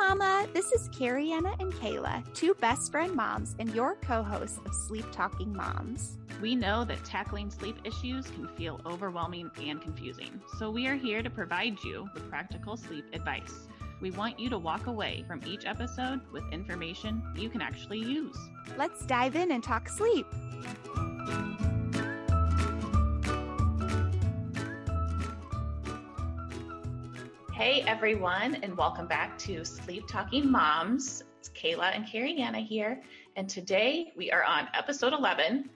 Mama. This is Carrie Anna and Kayla, two best friend moms and your co hosts of Sleep Talking Moms. We know that tackling sleep issues can feel overwhelming and confusing, so we are here to provide you with practical sleep advice. We want you to walk away from each episode with information you can actually use. Let's dive in and talk sleep. Hey everyone, and welcome back to Sleep Talking Moms. It's Kayla and Carrie Anna here, and today we are on episode 11,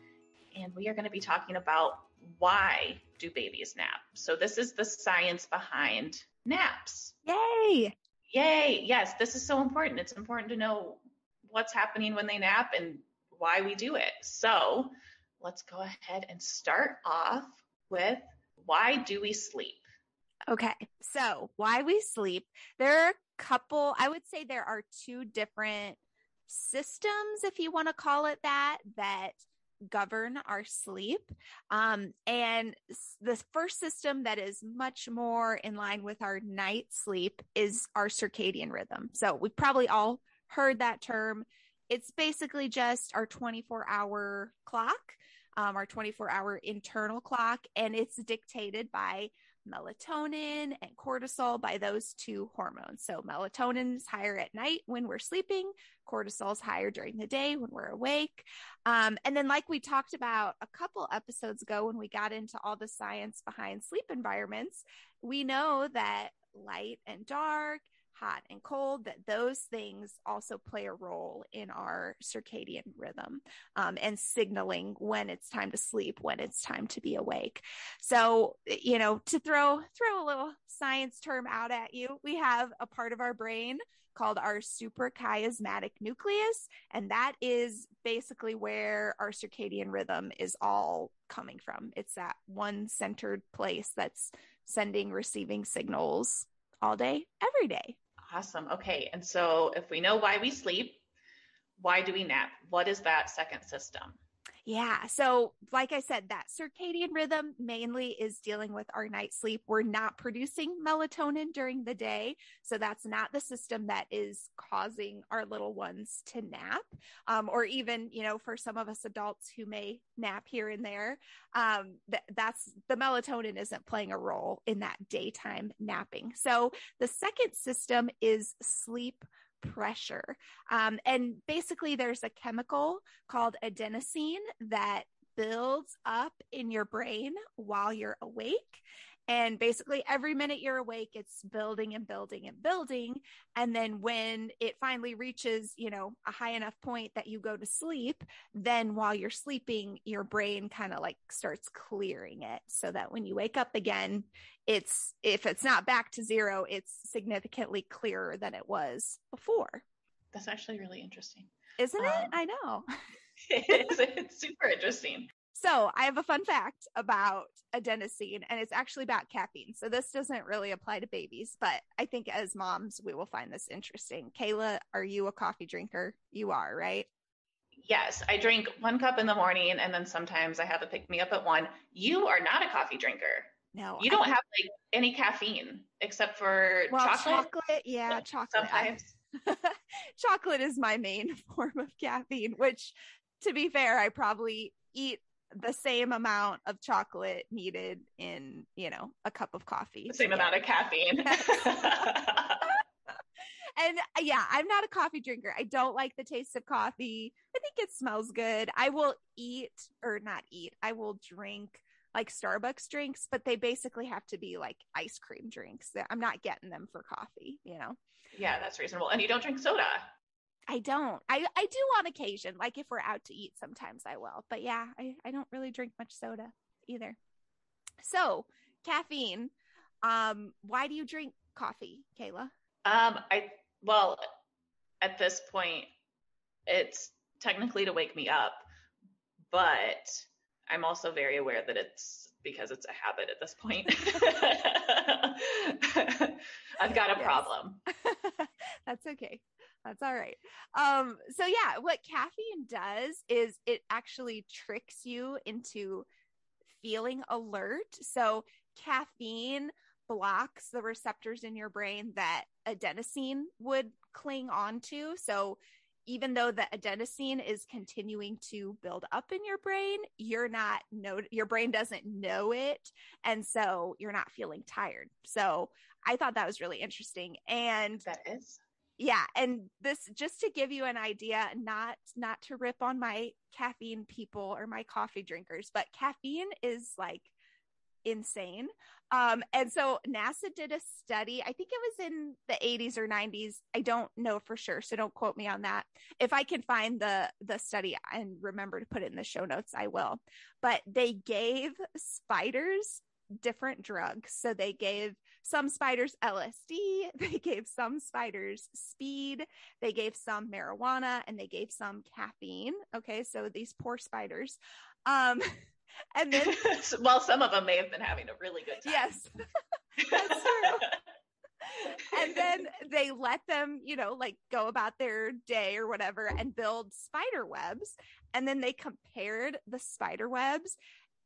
and we are going to be talking about why do babies nap. So this is the science behind naps. Yay! Yay! Yes, this is so important. It's important to know what's happening when they nap and why we do it. So let's go ahead and start off with why do we sleep? Okay, so why we sleep. There are a couple, I would say there are two different systems, if you want to call it that, that govern our sleep. Um, and the first system that is much more in line with our night sleep is our circadian rhythm. So we've probably all heard that term. It's basically just our 24 hour clock, um, our 24 hour internal clock, and it's dictated by melatonin and cortisol by those two hormones. So melatonin is higher at night when we're sleeping, cortisol is higher during the day when we're awake. Um, and then, like we talked about a couple episodes ago when we got into all the science behind sleep environments, we know that light and dark hot and cold, that those things also play a role in our circadian rhythm um, and signaling when it's time to sleep, when it's time to be awake. So, you know, to throw throw a little science term out at you, we have a part of our brain called our suprachiasmatic nucleus, and that is basically where our circadian rhythm is all coming from. It's that one centered place that's sending receiving signals all day, every day. Awesome. Okay. And so if we know why we sleep, why do we nap? What is that second system? Yeah. So, like I said, that circadian rhythm mainly is dealing with our night sleep. We're not producing melatonin during the day. So, that's not the system that is causing our little ones to nap. Um, or even, you know, for some of us adults who may nap here and there, um, th- that's the melatonin isn't playing a role in that daytime napping. So, the second system is sleep pressure. Um, and basically, there's a chemical called adenosine that builds up in your brain while you're awake. And basically, every minute you're awake, it's building and building and building. And then when it finally reaches, you know, a high enough point that you go to sleep, then while you're sleeping, your brain kind of like starts clearing it so that when you wake up again, it's, if it's not back to zero, it's significantly clearer than it was before. That's actually really interesting. Isn't um, it? I know. it is. It's super interesting. So I have a fun fact about adenosine, and it's actually about caffeine. So this doesn't really apply to babies, but I think as moms, we will find this interesting. Kayla, are you a coffee drinker? You are, right? Yes, I drink one cup in the morning, and then sometimes I have a pick me up at one. You are not a coffee drinker. No, you don't I, have like any caffeine except for well, chocolate. Chocolate, yeah, chocolate. Sometimes. chocolate is my main form of caffeine, which to be fair, I probably eat the same amount of chocolate needed in, you know, a cup of coffee. The same amount of caffeine. and uh, yeah, I'm not a coffee drinker. I don't like the taste of coffee. I think it smells good. I will eat or not eat. I will drink like Starbucks drinks, but they basically have to be like ice cream drinks. I'm not getting them for coffee, you know? Yeah, that's reasonable. And you don't drink soda. I don't. I, I do on occasion. Like if we're out to eat, sometimes I will. But yeah, I, I don't really drink much soda either. So caffeine. Um, why do you drink coffee, Kayla? Um, I well, at this point, it's technically to wake me up, but I'm also very aware that it's because it's a habit at this point. I've got a problem. That's okay. That's all right. Um, so yeah, what caffeine does is it actually tricks you into feeling alert. So caffeine blocks the receptors in your brain that adenosine would cling onto. So even though the adenosine is continuing to build up in your brain, you're not know your brain doesn't know it. And so you're not feeling tired. So I thought that was really interesting. And that is. Yeah. And this just to give you an idea, not not to rip on my caffeine people or my coffee drinkers, but caffeine is like insane. Um, and so NASA did a study, I think it was in the 80s or 90s. I don't know for sure, so don't quote me on that. If I can find the the study and remember to put it in the show notes, I will. But they gave spiders different drugs. So they gave some spiders LSD, they gave some spiders speed, they gave some marijuana, and they gave some caffeine. Okay, so these poor spiders. Um and then well some of them may have been having a really good time yes that's true and then they let them you know like go about their day or whatever and build spider webs and then they compared the spider webs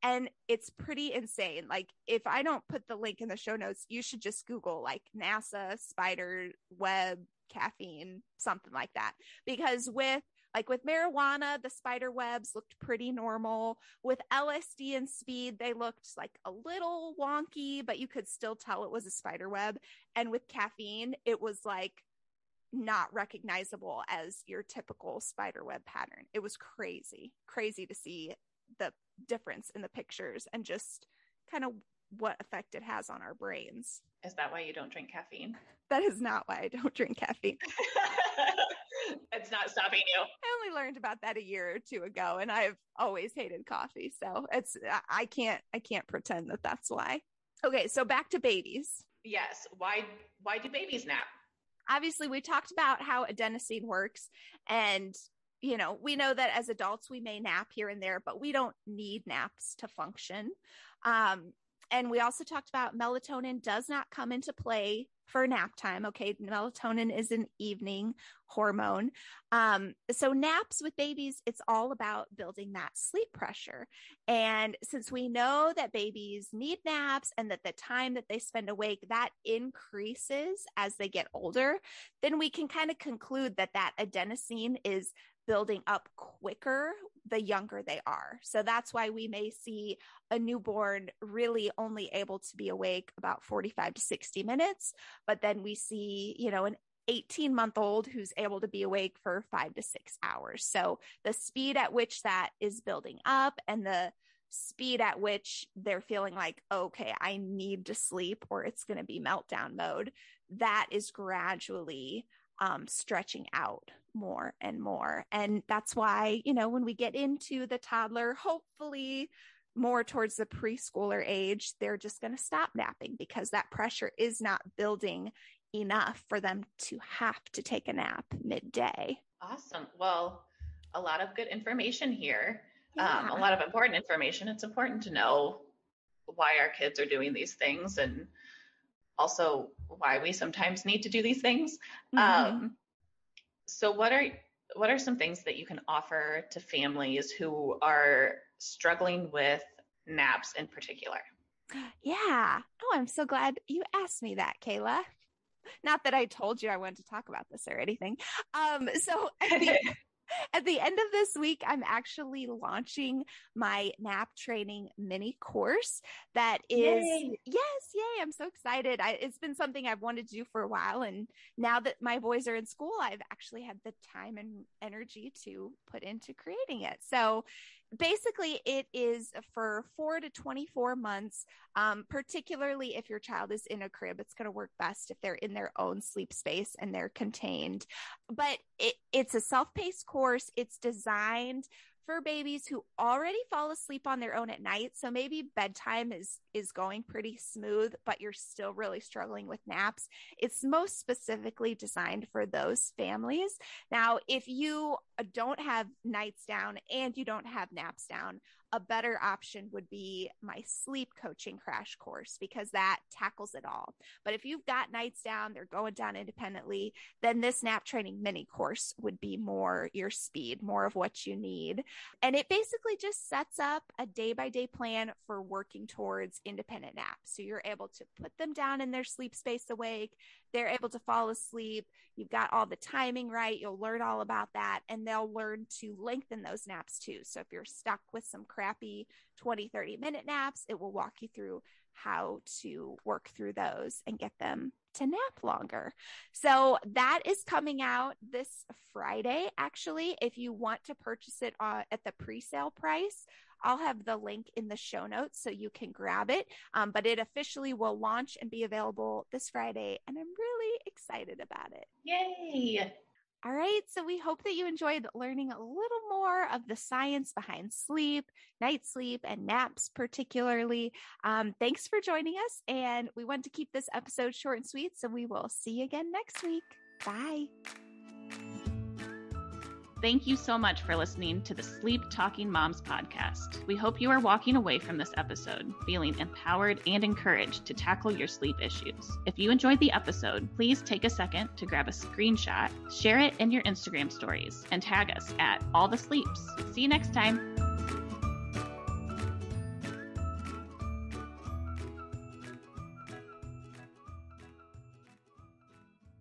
and it's pretty insane like if i don't put the link in the show notes you should just google like nasa spider web caffeine something like that because with like with marijuana, the spider webs looked pretty normal. With LSD and speed, they looked like a little wonky, but you could still tell it was a spider web. And with caffeine, it was like not recognizable as your typical spider web pattern. It was crazy, crazy to see the difference in the pictures and just kind of what effect it has on our brains. Is that why you don't drink caffeine? That is not why I don't drink caffeine. it's not stopping you. I only learned about that a year or two ago and I've always hated coffee. So it's I can't I can't pretend that that's why. Okay, so back to babies. Yes, why why do babies nap? Obviously, we talked about how adenosine works and you know, we know that as adults we may nap here and there, but we don't need naps to function. Um, and we also talked about melatonin does not come into play for nap time. Okay. Melatonin is an evening hormone. Um, so naps with babies, it's all about building that sleep pressure. And since we know that babies need naps and that the time that they spend awake, that increases as they get older, then we can kind of conclude that that adenosine is building up quicker the younger they are. So that's why we may see a newborn really only able to be awake about 45 to 60 minutes, but then we see, you know, an 18 month old who's able to be awake for five to six hours. So the speed at which that is building up and the speed at which they're feeling like, okay, I need to sleep or it's going to be meltdown mode, that is gradually um, stretching out more and more. And that's why, you know, when we get into the toddler, hopefully more towards the preschooler age, they're just going to stop napping because that pressure is not building enough for them to have to take a nap midday. Awesome. Well, a lot of good information here. Yeah. Um, a lot of important information. It's important to know why our kids are doing these things and also why we sometimes need to do these things. Mm-hmm. Um, so what are what are some things that you can offer to families who are struggling with naps in particular? Yeah. Oh, I'm so glad you asked me that, Kayla. Not that I told you I wanted to talk about this or anything. Um, so at the, at the end of this week, I'm actually launching my nap training mini course. That is, yay. yes, yay! I'm so excited. I, it's been something I've wanted to do for a while, and now that my boys are in school, I've actually had the time and energy to put into creating it. So basically it is for four to 24 months um, particularly if your child is in a crib it's going to work best if they're in their own sleep space and they're contained. But it, it's a self-paced course. It's designed for babies who already fall asleep on their own at night. So maybe bedtime is is going pretty smooth but you're still really struggling with naps. It's most specifically designed for those families. Now if you don't have nights down and you don't have naps down a better option would be my sleep coaching crash course because that tackles it all. But if you've got nights down, they're going down independently, then this nap training mini course would be more your speed, more of what you need. And it basically just sets up a day by day plan for working towards independent naps. So you're able to put them down in their sleep space awake. They're able to fall asleep. You've got all the timing right. You'll learn all about that and they'll learn to lengthen those naps too. So if you're stuck with some crappy 20, 30 minute naps, it will walk you through how to work through those and get them to nap longer. So that is coming out this Friday. Actually, if you want to purchase it uh, at the pre sale price, I'll have the link in the show notes so you can grab it. Um, but it officially will launch and be available this Friday. And I'm really excited about it. Yay! All right. So we hope that you enjoyed learning a little more of the science behind sleep, night sleep, and naps, particularly. Um, thanks for joining us. And we want to keep this episode short and sweet. So we will see you again next week. Bye. Thank you so much for listening to the Sleep Talking Moms podcast. We hope you are walking away from this episode feeling empowered and encouraged to tackle your sleep issues. If you enjoyed the episode, please take a second to grab a screenshot, share it in your Instagram stories, and tag us at All the Sleeps. See you next time.